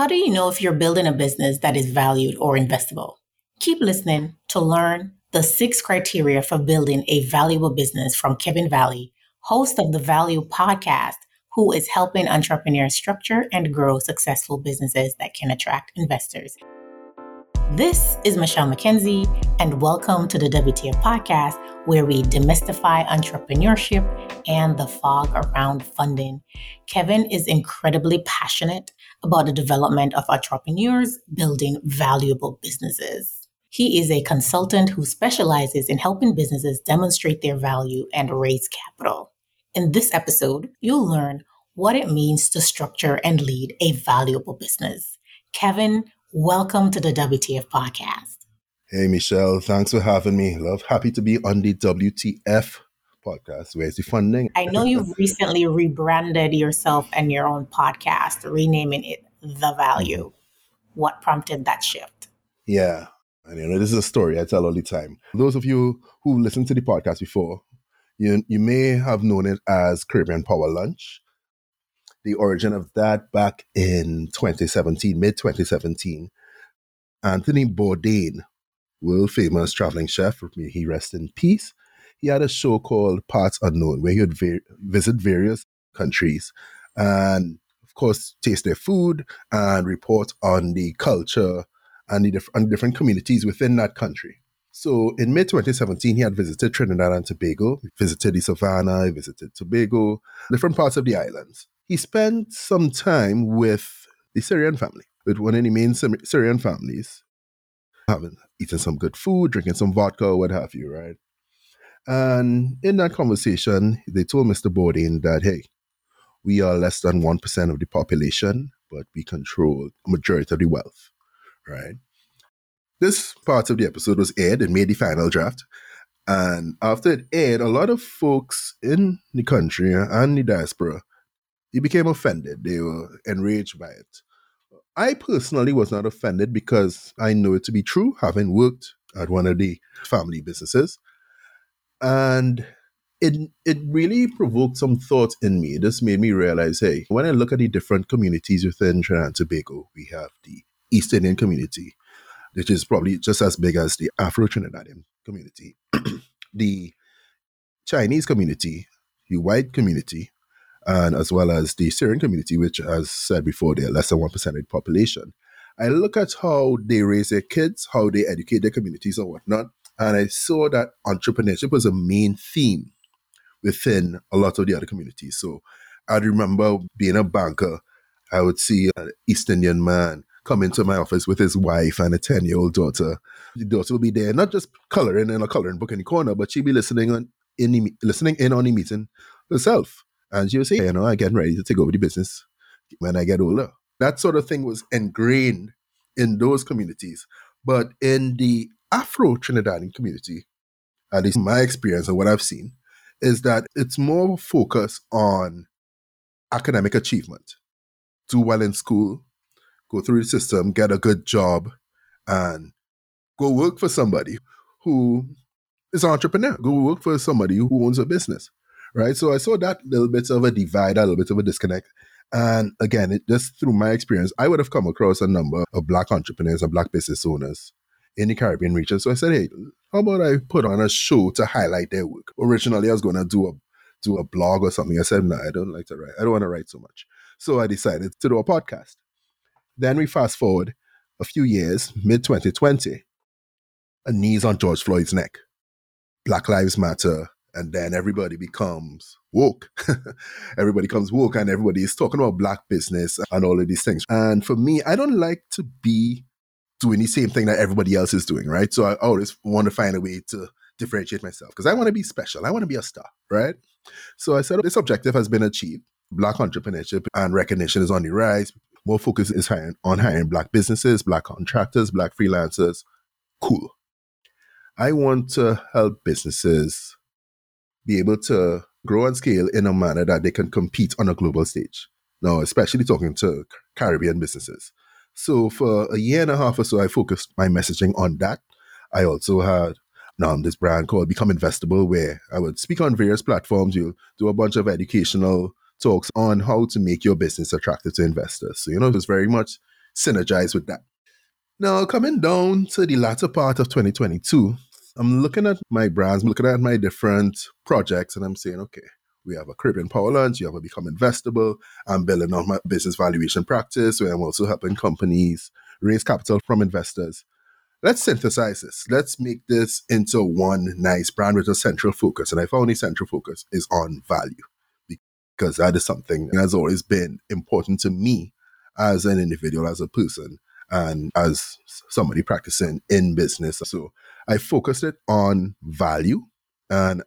How do you know if you're building a business that is valued or investable? Keep listening to learn the six criteria for building a valuable business from Kevin Valley, host of the Value Podcast, who is helping entrepreneurs structure and grow successful businesses that can attract investors. This is Michelle McKenzie, and welcome to the WTF Podcast, where we demystify entrepreneurship and the fog around funding. Kevin is incredibly passionate about the development of entrepreneurs building valuable businesses. He is a consultant who specializes in helping businesses demonstrate their value and raise capital. In this episode, you'll learn what it means to structure and lead a valuable business. Kevin, welcome to the WTF podcast. Hey, Michelle, thanks for having me. Love, happy to be on the WTF podcast. Where's the funding? I know you've recently rebranded yourself and your own podcast, renaming it The Value. Mm-hmm. What prompted that shift? Yeah. And you know, this is a story I tell all the time. Those of you who listened to the podcast before, you, you may have known it as Caribbean Power Lunch. The origin of that back in 2017, mid 2017, Anthony Bourdain, world famous traveling chef, may he rest in peace, he had a show called Parts Unknown where he would ver- visit various countries and, of course, taste their food and report on the culture and the, diff- and different communities within that country. So in May 2017, he had visited Trinidad and Tobago, he visited the Savannah, he visited Tobago, different parts of the islands. He spent some time with the Syrian family, with one of the main Syrian families, having eaten some good food, drinking some vodka, what have you, right? And in that conversation, they told Mr. Bourdain that, hey, we are less than 1% of the population, but we control a majority of the wealth, right? This part of the episode was aired and made the final draft. And after it aired, a lot of folks in the country and the diaspora, they became offended. They were enraged by it. I personally was not offended because I know it to be true, having worked at one of the family businesses. And it it really provoked some thought in me. This made me realize, hey, when I look at the different communities within Trinidad and Tobago, we have the East Indian community, which is probably just as big as the Afro Trinidadian community, the Chinese community, the white community, and as well as the Syrian community, which, as said before, they're less than 1% of the population. I look at how they raise their kids, how they educate their communities and whatnot, and I saw that entrepreneurship was a main theme within a lot of the other communities. So I remember being a banker, I would see an East Indian man come into my office with his wife and a 10 year old daughter. The daughter will be there, not just coloring in a coloring book in the corner, but she'd be listening on in the, listening in on the meeting herself. And she would say, you know, I'm getting ready to take over the business when I get older. That sort of thing was ingrained in those communities. But in the Afro Trinidadian community, at least my experience and what I've seen, is that it's more focused on academic achievement. Do well in school, go through the system, get a good job, and go work for somebody who is an entrepreneur. Go work for somebody who owns a business, right? So I saw that little bit of a divide, a little bit of a disconnect. And again, it just through my experience, I would have come across a number of black entrepreneurs and black business owners in the Caribbean region. So I said, hey, how about I put on a show to highlight their work? Originally, I was going to do a do a blog or something. I said, no, I don't like to write. I don't want to write so much. So I decided to do a podcast. Then we fast forward a few years, mid 2020, a knees on George Floyd's neck. Black Lives Matter. And then everybody becomes woke. everybody comes woke and everybody is talking about black business and all of these things. And for me, I don't like to be doing the same thing that everybody else is doing, right? So I oh, always want to find a way to differentiate myself because I want to be special. I want to be a star, right? So I said this objective has been achieved. Black entrepreneurship and recognition is on the rise. More focus is hiring, on hiring black businesses, black contractors, black freelancers. Cool. I want to help businesses be able to grow and scale in a manner that they can compete on a global stage. Now, especially talking to Caribbean businesses. So for a year and a half or so, I focused my messaging on that. I also had this brand called Become Investable, where I would speak on various platforms. You'll do a bunch of educational talks on how to make your business attractive to investors. So, you know, it was very much synergize with that. Now, coming down to the latter part of 2022, I'm looking at my brands, I'm looking at my different projects, and I'm saying, okay, we have a Caribbean Power Lunch, you have a Become Investable. I'm building on my business valuation practice where I'm also helping companies raise capital from investors. Let's synthesize this. Let's make this into one nice brand with a central focus. And I found central focus is on value because that is something that has always been important to me as an individual, as a person, and as somebody practicing in business. So I focused it on value and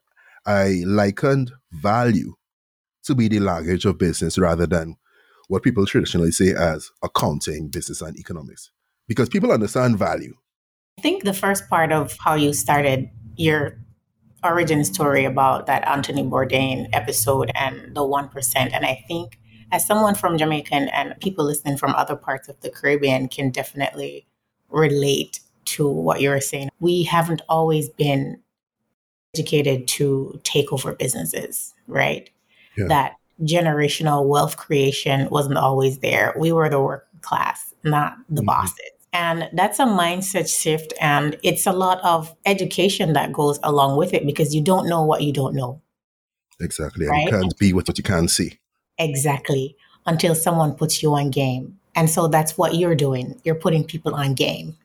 I likened value to be the language of business rather than what people traditionally say as accounting, business, and economics. Because people understand value. I think the first part of how you started your origin story about that Anthony Bourdain episode and the 1%. And I think as someone from Jamaica and people listening from other parts of the Caribbean can definitely relate to what you're saying. We haven't always been educated to take over businesses, right? Yeah. That generational wealth creation wasn't always there. We were the working class, not the mm-hmm. bosses. And that's a mindset shift. And it's a lot of education that goes along with it because you don't know what you don't know. Exactly. Right? And you can't be with what you can't see. Exactly. Until someone puts you on game. And so that's what you're doing. You're putting people on game.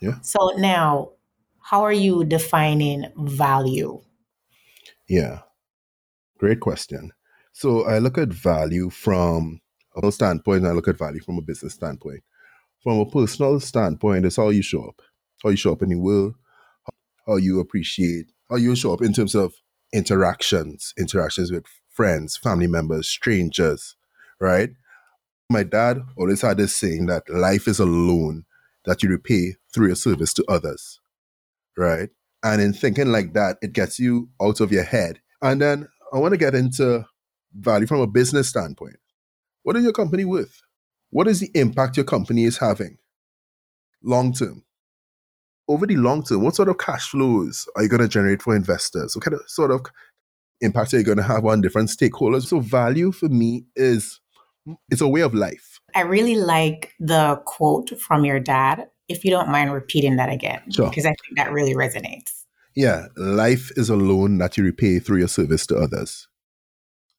Yeah. So now, how are you defining value? Yeah. Great question. So I look at value from a standpoint, and I look at value from a business standpoint. From a personal standpoint, it's how you show up, how you show up in the world, how you appreciate, how you show up in terms of interactions, interactions with friends, family members, strangers, right? My dad always had this saying that life is a loan that you repay through your service to others, right? And in thinking like that, it gets you out of your head. And then I want to get into value from a business standpoint. What is your company worth? What is the impact your company is having long term? Over the long term, what sort of cash flows are you going to generate for investors? What kind of sort of impact are you going to have on different stakeholders? So value for me is it's a way of life. I really like the quote from your dad. If you don't mind repeating that again, sure. because I think that really resonates. Yeah, life is a loan that you repay through your service to others.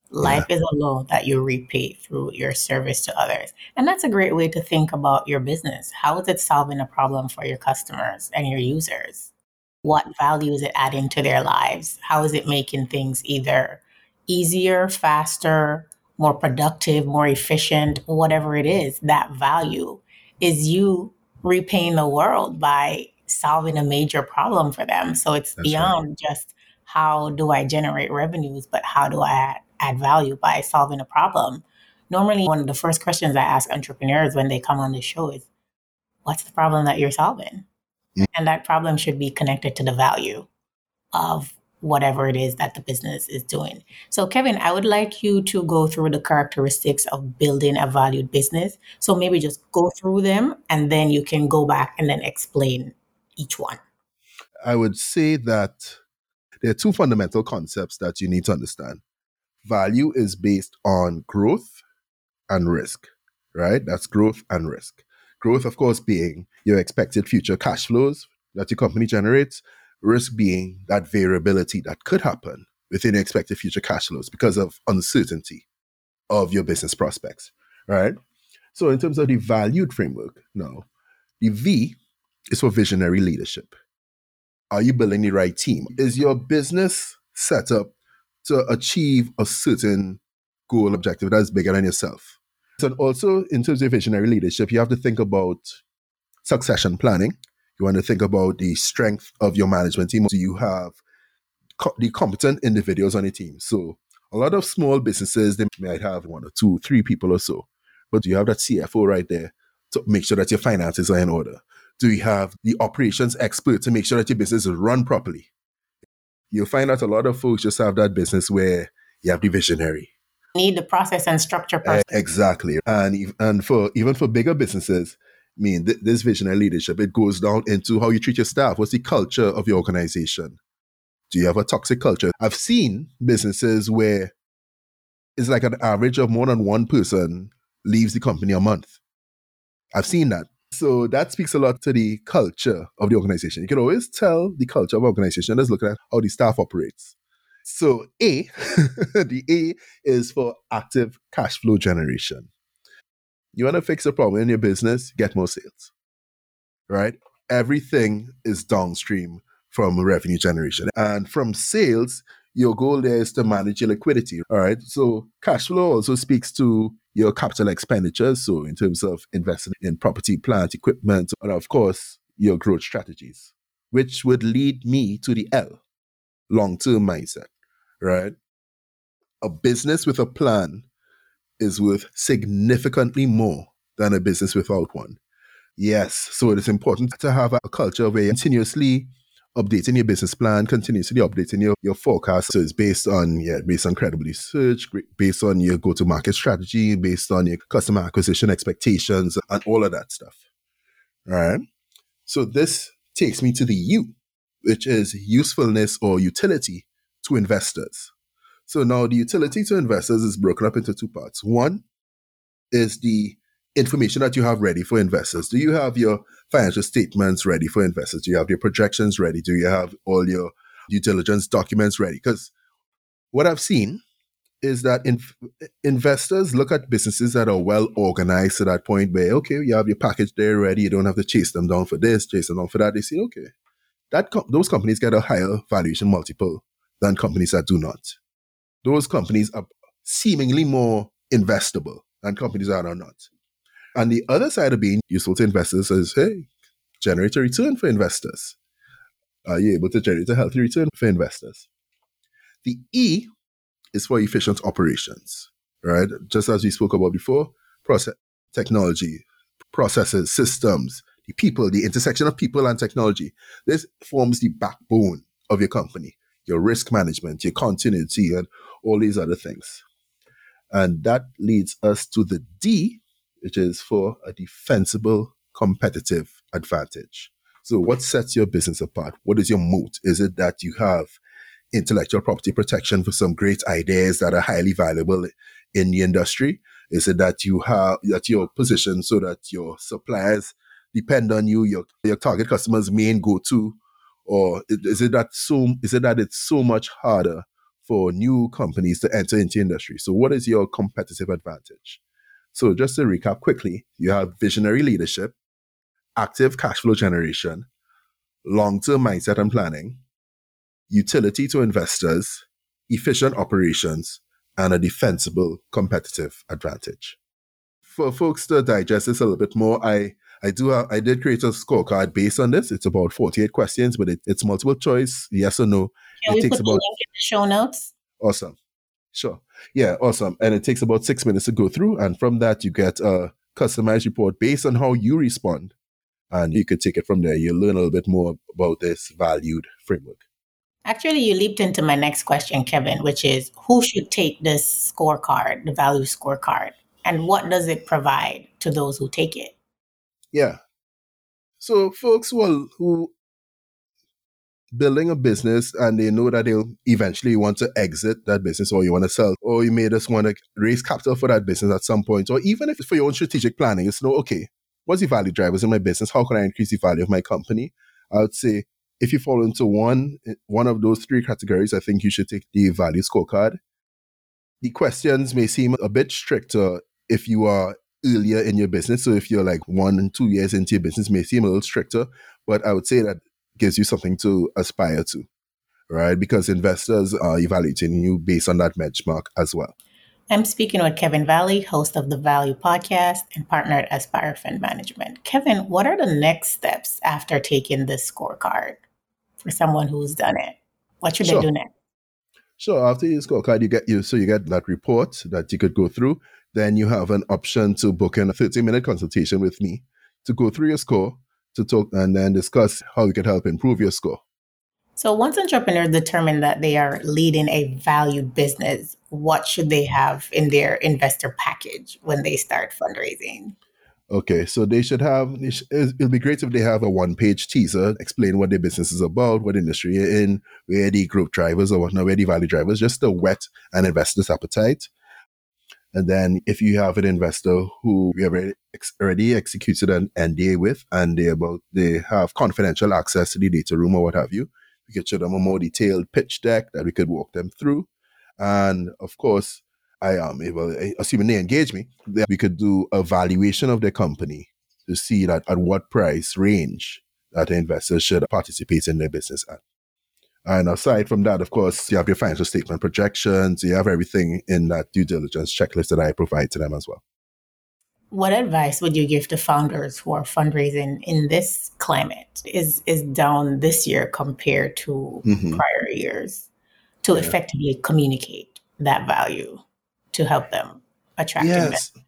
Life yeah. is a loan that you repay through your service to others. And that's a great way to think about your business. How is it solving a problem for your customers and your users? What value is it adding to their lives? How is it making things either easier, faster, more productive, more efficient, whatever it is, that value is you repaying the world by solving a major problem for them. So it's That's beyond right. just how do I generate revenues, but how do I add, add value by solving a problem? Normally, one of the first questions I ask entrepreneurs when they come on the show is, What's the problem that you're solving? Mm-hmm. And that problem should be connected to the value of whatever it is that the business is doing. So, Kevin, I would like you to go through the characteristics of building a valued business. So, maybe just go through them and then you can go back and then explain each one. I would say that there are two fundamental concepts that you need to understand. Value is based on growth and risk, right? That's growth and risk. Growth, of course, being your expected future cash flows that your company generates, risk being that variability that could happen within expected future cash flows because of uncertainty of your business prospects, right? So, in terms of the valued framework, now, the V is for visionary leadership. Are you building the right team? Is your business set up to achieve a certain goal objective that's bigger than yourself? So, also in terms of visionary leadership, you have to think about succession planning you want to think about the strength of your management team. So you have co- the competent individuals on your team. So a lot of small businesses, they might have one or two, three people or so. But do you have that CFO right there to make sure that your finances are in order? Do you have the operations expert to make sure that your business is run properly? You'll find out a lot of folks just have that business where you have the visionary. Need the process and structure person. Exactly. And, and for even for bigger businesses, mean, th- this visionary leadership, it goes down into how you treat your staff. What's the culture of your organization? Do you have a toxic culture? I've seen businesses where it's like an average of more than one person leaves the company a month. I've seen that. So that speaks a lot to the culture of the organization. You can always tell the culture of an organization just looking at how the staff operates. So A, the A is for active cash flow generation. You want to fix a problem in your business, get more sales. Right? Everything is downstream from revenue generation. And from sales, your goal there is to manage your liquidity. All right. So cash flow also speaks to your capital expenditures. So in terms of investing in property, plant, equipment, and of course, your growth strategies, which would lead me to the L, long-term mindset, right? A business with a plan is worth significantly more than a business without one. Yes, so it is important to have a culture where you continuously updating your business plan, continuously updating your, your forecast. So it's based on, yeah, based on credible research, based on your go to market strategy, based on your customer acquisition expectations, and all of that stuff. All right. So this takes me to the U, which is usefulness or utility to investors. So now the utility to investors is broken up into two parts. One is the information that you have ready for investors? Do you have your financial statements ready for investors? Do you have your projections ready? Do you have all your due diligence documents ready? Because what I've seen is that in, investors look at businesses that are well organized to that point where, okay, you have your package there ready. You don't have to chase them down for this, chase them down for that. They say, okay, that com- those companies get a higher valuation multiple than companies that do not. Those companies are seemingly more investable than companies that are not. And the other side of being useful to investors is, hey, generate a return for investors. Are you able to generate a healthy return for investors? The E is for efficient operations, right? Just as we spoke about before, process technology, processes, systems, the people, the intersection of people and technology. This forms the backbone of your company, your risk management, your continuity, and all these other things. And that leads us to the D, which is for a defensible competitive advantage. So, what sets your business apart? What is your moat? Is it that you have intellectual property protection for some great ideas that are highly valuable in the industry? Is it that you have that your position so that your suppliers depend on you, your your target customers main go to, or is it that so is it that it's so much harder for new companies to enter into industry? So, what is your competitive advantage? So, just to recap quickly, you have visionary leadership, active cash flow generation, long term mindset and planning, utility to investors, efficient operations, and a defensible competitive advantage. For folks to digest this a little bit more, I I do have, I did create a scorecard based on this. It's about 48 questions, but it, it's multiple choice, yes or no. Can it we put about, the link in the show notes? Awesome. Sure. Yeah, awesome. And it takes about six minutes to go through. And from that, you get a customized report based on how you respond. And you could take it from there. You'll learn a little bit more about this valued framework. Actually, you leaped into my next question, Kevin, which is who should take this scorecard, the value scorecard, and what does it provide to those who take it? Yeah. So, folks who, are, who building a business and they know that they'll eventually want to exit that business or you want to sell or you may just want to raise capital for that business at some point or even if it's for your own strategic planning it's no okay what's the value drivers in my business? How can i increase the value of my company? I would say if you fall into one eh, one of those three categories i think you should take the value scorecard. The questions may seem a bit stricter if you are earlier in your business so if you're like one and two years into your business may seem a little stricter but i would say that gives you something to aspire to, right? Because investors are evaluating you based on that benchmark as well. I'm speaking with Kevin Valley, host of the Value Podcast and partner at Aspire Fund Management. Kevin, what are the next steps after taking this scorecard for someone who's done it? What should sure. they do next? Sure. After your scorecard, you get you so you get that report that you could go through. Then you have an option to book in a 30 minute consultation with me to go through your score to talk and then discuss how we can help improve your score. So, once entrepreneurs determine that they are leading a valued business, what should they have in their investor package when they start fundraising? Okay, so they should have, it'll be great if they have a one page teaser, explain what their business is about, what industry you're in, where the growth drivers or whatnot, where the value drivers, just to whet an investor's appetite. And then if you have an investor who we have already, already executed an NDA with and they about they have confidential access to the data room or what have you, we could show them a more detailed pitch deck that we could walk them through. And of course, I am able, eh, assuming they engage me, we could do a valuation of their company to see that at what price range that investors should participate in their business at. And aside from that, of course, you have your financial statement projections, you have everything in that due diligence checklist that I provide to them as well. What advice would you give to founders who are fundraising in this climate? Is is down this year compared to mm-hmm. prior years to yeah. effectively communicate that value to help them attract yes. investors?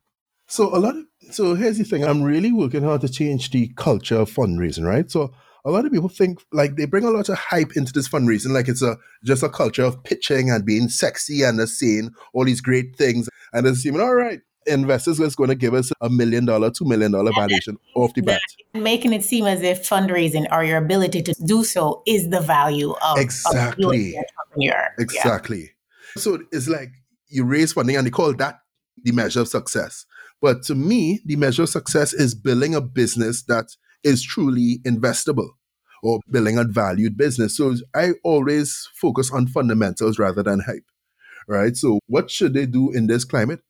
So a lot of so here's the thing. I'm really working hard to change the culture of fundraising, right? So a lot of people think like they bring a lot of hype into this fundraising, like it's a just a culture of pitching and being sexy and saying all these great things, and assuming all right, investors is going to give us a million dollar, two million dollar valuation off the bat. Making it seem as if fundraising or your ability to do so is the value of exactly of entrepreneur. Exactly. Yeah. So it's like you raise funding and they call that the measure of success. But to me, the measure of success is building a business that is truly investable or building a valued business. So I always focus on fundamentals rather than hype, right? So what should they do in this climate?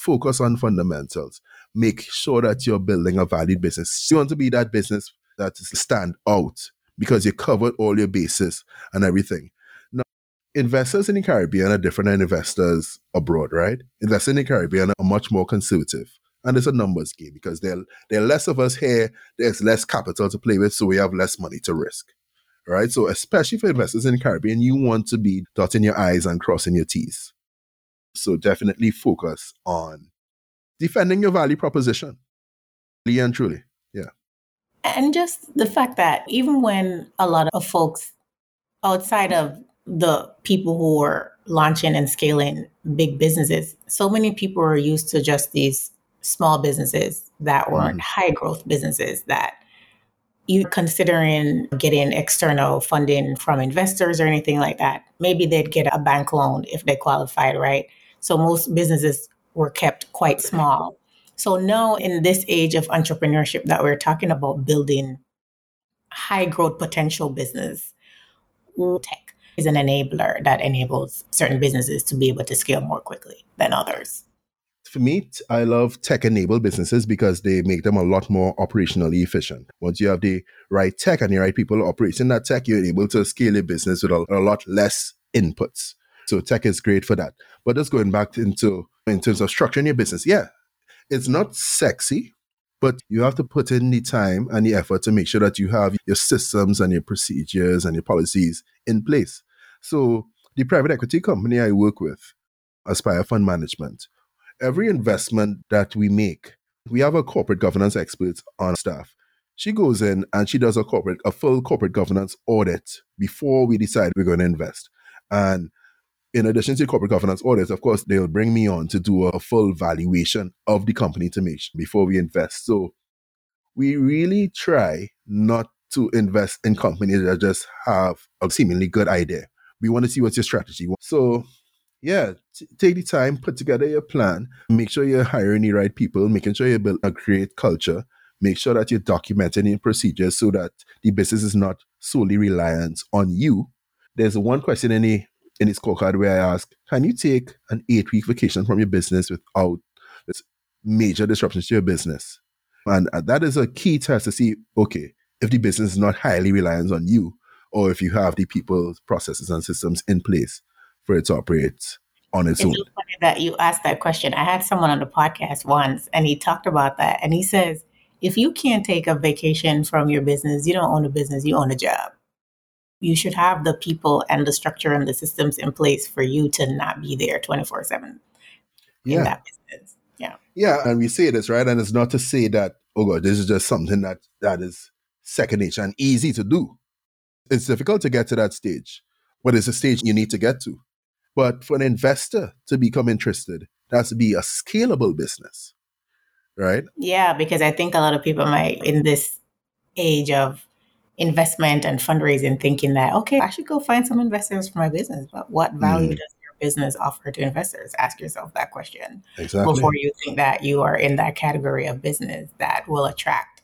focus on fundamentals. Make sure that you're building a valued business. You want to be that business that stand out because you covered all your bases and everything. Now, investors in the Caribbean are different than investors abroad, right? Investors in the Caribbean are much more conservative. And it's a numbers game because there, there are less of us here, there's less capital to play with, so we have less money to risk. Right? So especially for investors in the Caribbean, you want to be dotting your I's and crossing your T's. So definitely focus on defending your value proposition. Really and truly. Yeah. And just the fact that even when a lot of folks outside of the people who are launching and scaling big businesses, so many people are used to just these small businesses that weren't mm. high growth businesses that you considering getting external funding from investors or anything like that. Maybe they'd get a bank loan if they qualified, right? So most businesses were kept quite small. So now in this age of entrepreneurship that we're talking about building high growth potential business, tech is an enabler that enables certain businesses to be able to scale more quickly than others. For me, I love tech enabled businesses because they make them a lot more operationally efficient. Once you have the right tech and the right people operating that tech, you're able to scale your business with a, a lot less inputs. So tech is great for that. But just going back into in terms of structuring your business, yeah, it's not sexy, but you have to put in the time and the effort to make sure that you have your systems and your procedures and your policies in place. So the private equity company I work with, Aspire Fund Management, every investment that we make, we have a corporate governance expert on staff. She goes in and she does a corporate, a full corporate governance audit before we decide we're going to invest. And in addition to corporate governance audits, of course, they'll bring me on to do a full valuation of the company to make before we invest. So we really try not to invest in companies that just have a seemingly good idea. We want to see what's your strategy. So yeah, t- take the time, put together your plan, make sure you're hiring the right people, making sure you build a great culture, make sure that you're documenting your procedures so that the business is not solely reliant on you. There's one question in the in his scorecard where I ask, can you take an eight week vacation from your business without major disruptions to your business? And uh, that is a key test to see, okay, if the business is not highly reliant on you, or if you have the people, processes, and systems in place it to operate on its, it's own. It's funny that you asked that question. I had someone on the podcast once, and he talked about that, and he says, if you can't take a vacation from your business, you don't own a business, you own a job you should have the people and the structure and the systems in place for you to not be there 24 7 yeah. in that business. Yeah. Yeah. And we say this, right? And it's not to say that, oh God, this is just something that that is second nature and easy to do. It's difficult to get to that stage, but it's a stage you need to get to. But for an investor to become interested, it has to be a scalable business, right? Yeah, because I think a lot of people might, in this age of investment and fundraising thinking that, okay, I should go find some investors for my business. But what value mm. does your business offer to investors? Ask yourself that question exactly. before you think that you are in that category of business that will attract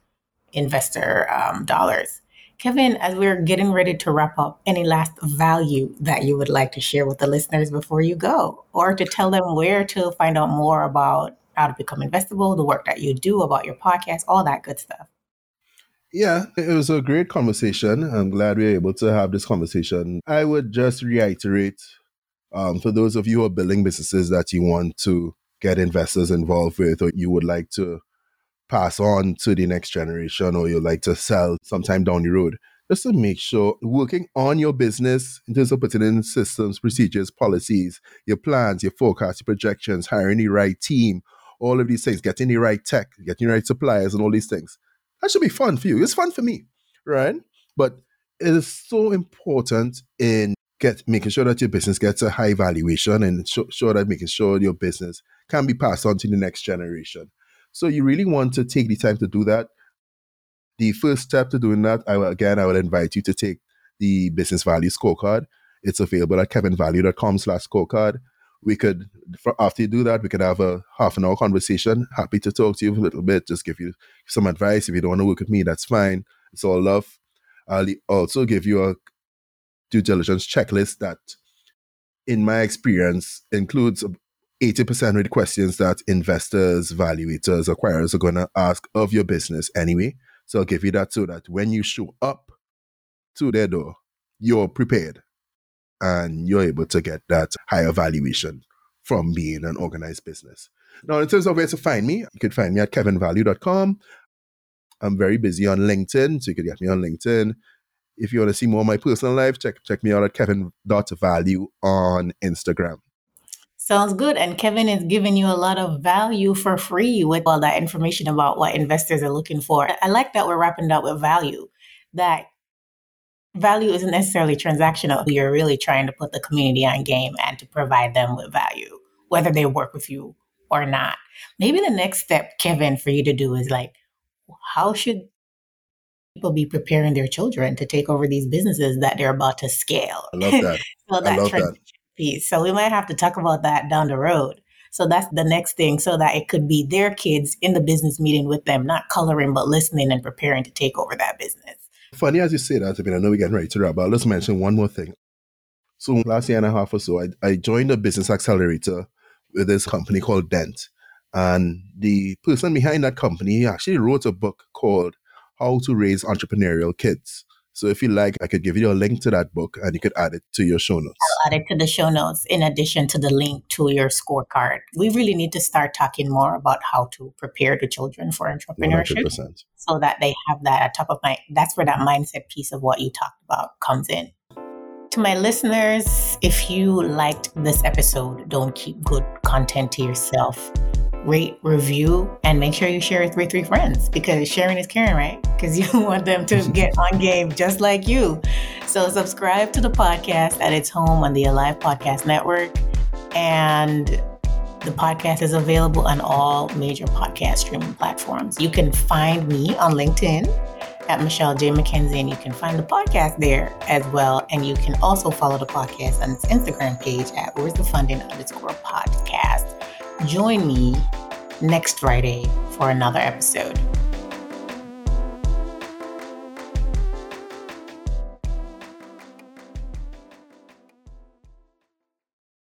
investor um, dollars. Kevin, as we're getting ready to wrap up, any last value that you would like to share with the listeners before you go, or to tell them where to find out more about how to become investable, the work that you do, about your podcast, all that good stuff? Yeah, it was a great conversation. I'm glad we were able to have this conversation. I would just reiterate um, for those of you who are building businesses that you want to get investors involved with, or you would like to pass on to the next generation or you like to sell sometime down the road, just to make sure working on your business in terms of putting in systems, procedures, policies, your plans, your forecasts, your projections, hiring the right team, all of these things, getting the right tech, getting the right suppliers, and all these things. That should be fun for you. It's fun for me, right? But it is so important in get making sure that your business gets a high valuation and show, sure that making sure your business can be passed on to the next generation. So you really want to take the time to do that. The first step to doing that, I will, again, I will invite you to take the business value scorecard. It's available at kevinvalue.com slash scorecard. We could, after you do that, we could have a half an hour conversation. Happy to talk to you a little bit, just give you some advice. If you don't want to work with me, that's fine. It's all love. I'll also give you a due diligence checklist that, in my experience, includes 80% of the questions that investors, valuators, acquirers are going to ask of your business anyway. So I'll give you that so that when you show up to their door, you're prepared and you're able to get that higher valuation from being an organized business. Now, in terms of where to find me, you can find me at kevinvalue.com. I'm very busy on LinkedIn, so you could get me on LinkedIn. If you want to see more of my personal life, check check me out at kevin.value on Instagram. Sounds good. And Kevin is giving you a lot of value for free with all that information about what investors are looking for. I like that we're wrapping up with value, that value isn't necessarily transactional. You're really trying to put the community on game and to provide them with value, whether they work with you or not. Maybe the next step, Kevin, for you to do is like, how should people be preparing their children to take over these businesses that they're about to scale? I love that. so that, I love that piece. So we might have to talk about that down the road. So that's the next thing, so that it could be their kids in the business meeting with them, not coloring, but listening and preparing to take over that business. Funny as you say that, I mean, I know we're getting ready to wrap, but let's mention one more thing. So last year and a half or so, I, I joined a business accelerator with this company called Dent. And the person behind that company actually wrote a book called How to Raise Entrepreneurial Kids. So if you like, I could give you a link to that book and you could add it to your show notes. I'll add it to the show notes in addition to the link to your scorecard. We really need to start talking more about how to prepare the children for entrepreneurship 100%. so that they have that at top of mind. That's where that mindset piece of what you talked about comes in. To my listeners, if you liked this episode, don't keep good content to yourself rate, review, and make sure you share it with three friends because sharing is caring, right? Because you want them to get on game just like you. So subscribe to the podcast at its home on the Alive Podcast Network. And the podcast is available on all major podcast streaming platforms. You can find me on LinkedIn at Michelle J. McKenzie, and you can find the podcast there as well. And you can also follow the podcast on its Instagram page at Where's the Funding underscore podcast. Join me next Friday for another episode.